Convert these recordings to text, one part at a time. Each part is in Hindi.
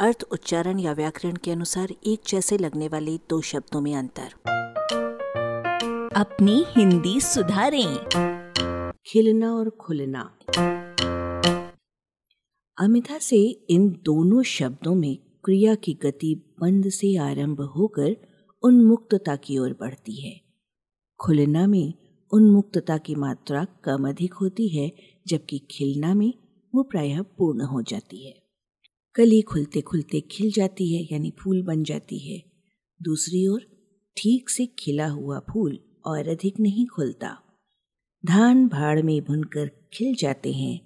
अर्थ उच्चारण या व्याकरण के अनुसार एक जैसे लगने वाले दो शब्दों में अंतर। अपनी हिंदी सुधारें। खिलना और खुलना। अमिता से इन दोनों शब्दों में क्रिया की गति बंद से आरंभ होकर उन्मुक्तता की ओर बढ़ती है। खुलना में उन्मुक्तता की मात्रा कम अधिक होती है जबकि खिलना में वो प्रायः पूर्ण हो जाती है। कली खुलते खुलते खिल जाती है, यानी फूल बन जाती है। दूसरी ओर, ठीक से खिला हुआ फूल और अधिक नहीं खुलता। धान भाड़ में भुनकर खिल जाते हैं,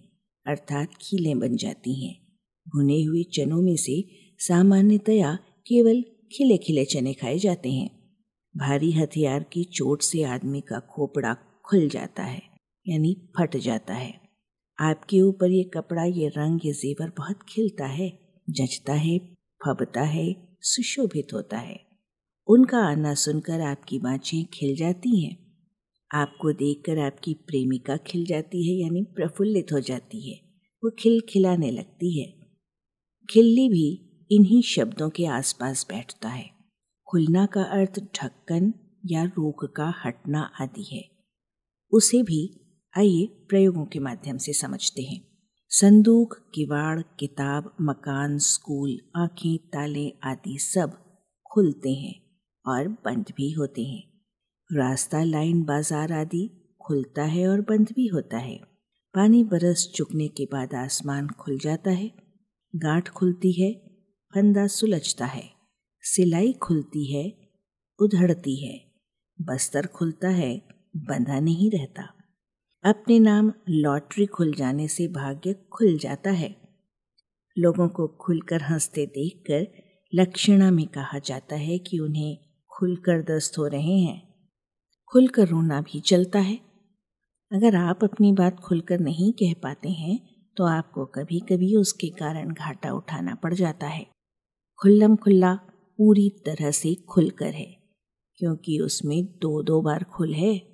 अर्थात खीलें बन जाती हैं। भुने हुए चनों में से सामान्यतया केवल खिले खिले चने खाए जाते हैं। भारी हथियार की चोट से आदमी का खोपड़ा खुल जाता है, यानी फट जाता है। आपके ऊपर ये कपड़ा, ये रंग, ये जेवर बहुत खिलता है। जचता है, फबता है, सुशोभित होता है। उनका आना सुनकर आपकी बाँचें खिल जाती हैं। आपको देखकर आपकी प्रेमिका खिल जाती है, यानी प्रफुल्लित हो जाती है। वो खिल खिलाने लगती है। खिल्ली भी इन्हीं शब्दों के आसपास बैठता है। खुलना का अर्थ ढक्कन या रोग का हटना आदि है। उसे भी आइए प्रयोगों के माध्यम से समझते हैं। संदूक, किवाड़, किताब, मकान, स्कूल, आँखें, ताले आदि सब खुलते हैं और बंद भी होते हैं। रास्ता, लाइन, बाज़ार आदि खुलता है और बंद भी होता है। पानी बरस चुकने के बाद आसमान खुल जाता है, गांठ खुलती है, फंदा सुलझता है, सिलाई खुलती है, उधड़ती है, बस्तर खुलता है, बंधा नहीं रहता। अपने नाम लॉटरी खुल जाने से भाग्य खुल जाता है। लोगों को खुलकर हँसते देखकर लक्षणा में कहा जाता है कि उन्हें खुलकर दस्त हो रहे हैं। खुलकर रोना भी चलता है। अगर आप अपनी बात खुलकर नहीं कह पाते हैं तो आपको कभी कभी उसके कारण घाटा उठाना पड़ जाता है। खुल्लम खुल्ला पूरी तरह से खुलकर है, क्योंकि उसमें दो दो बार खुल है।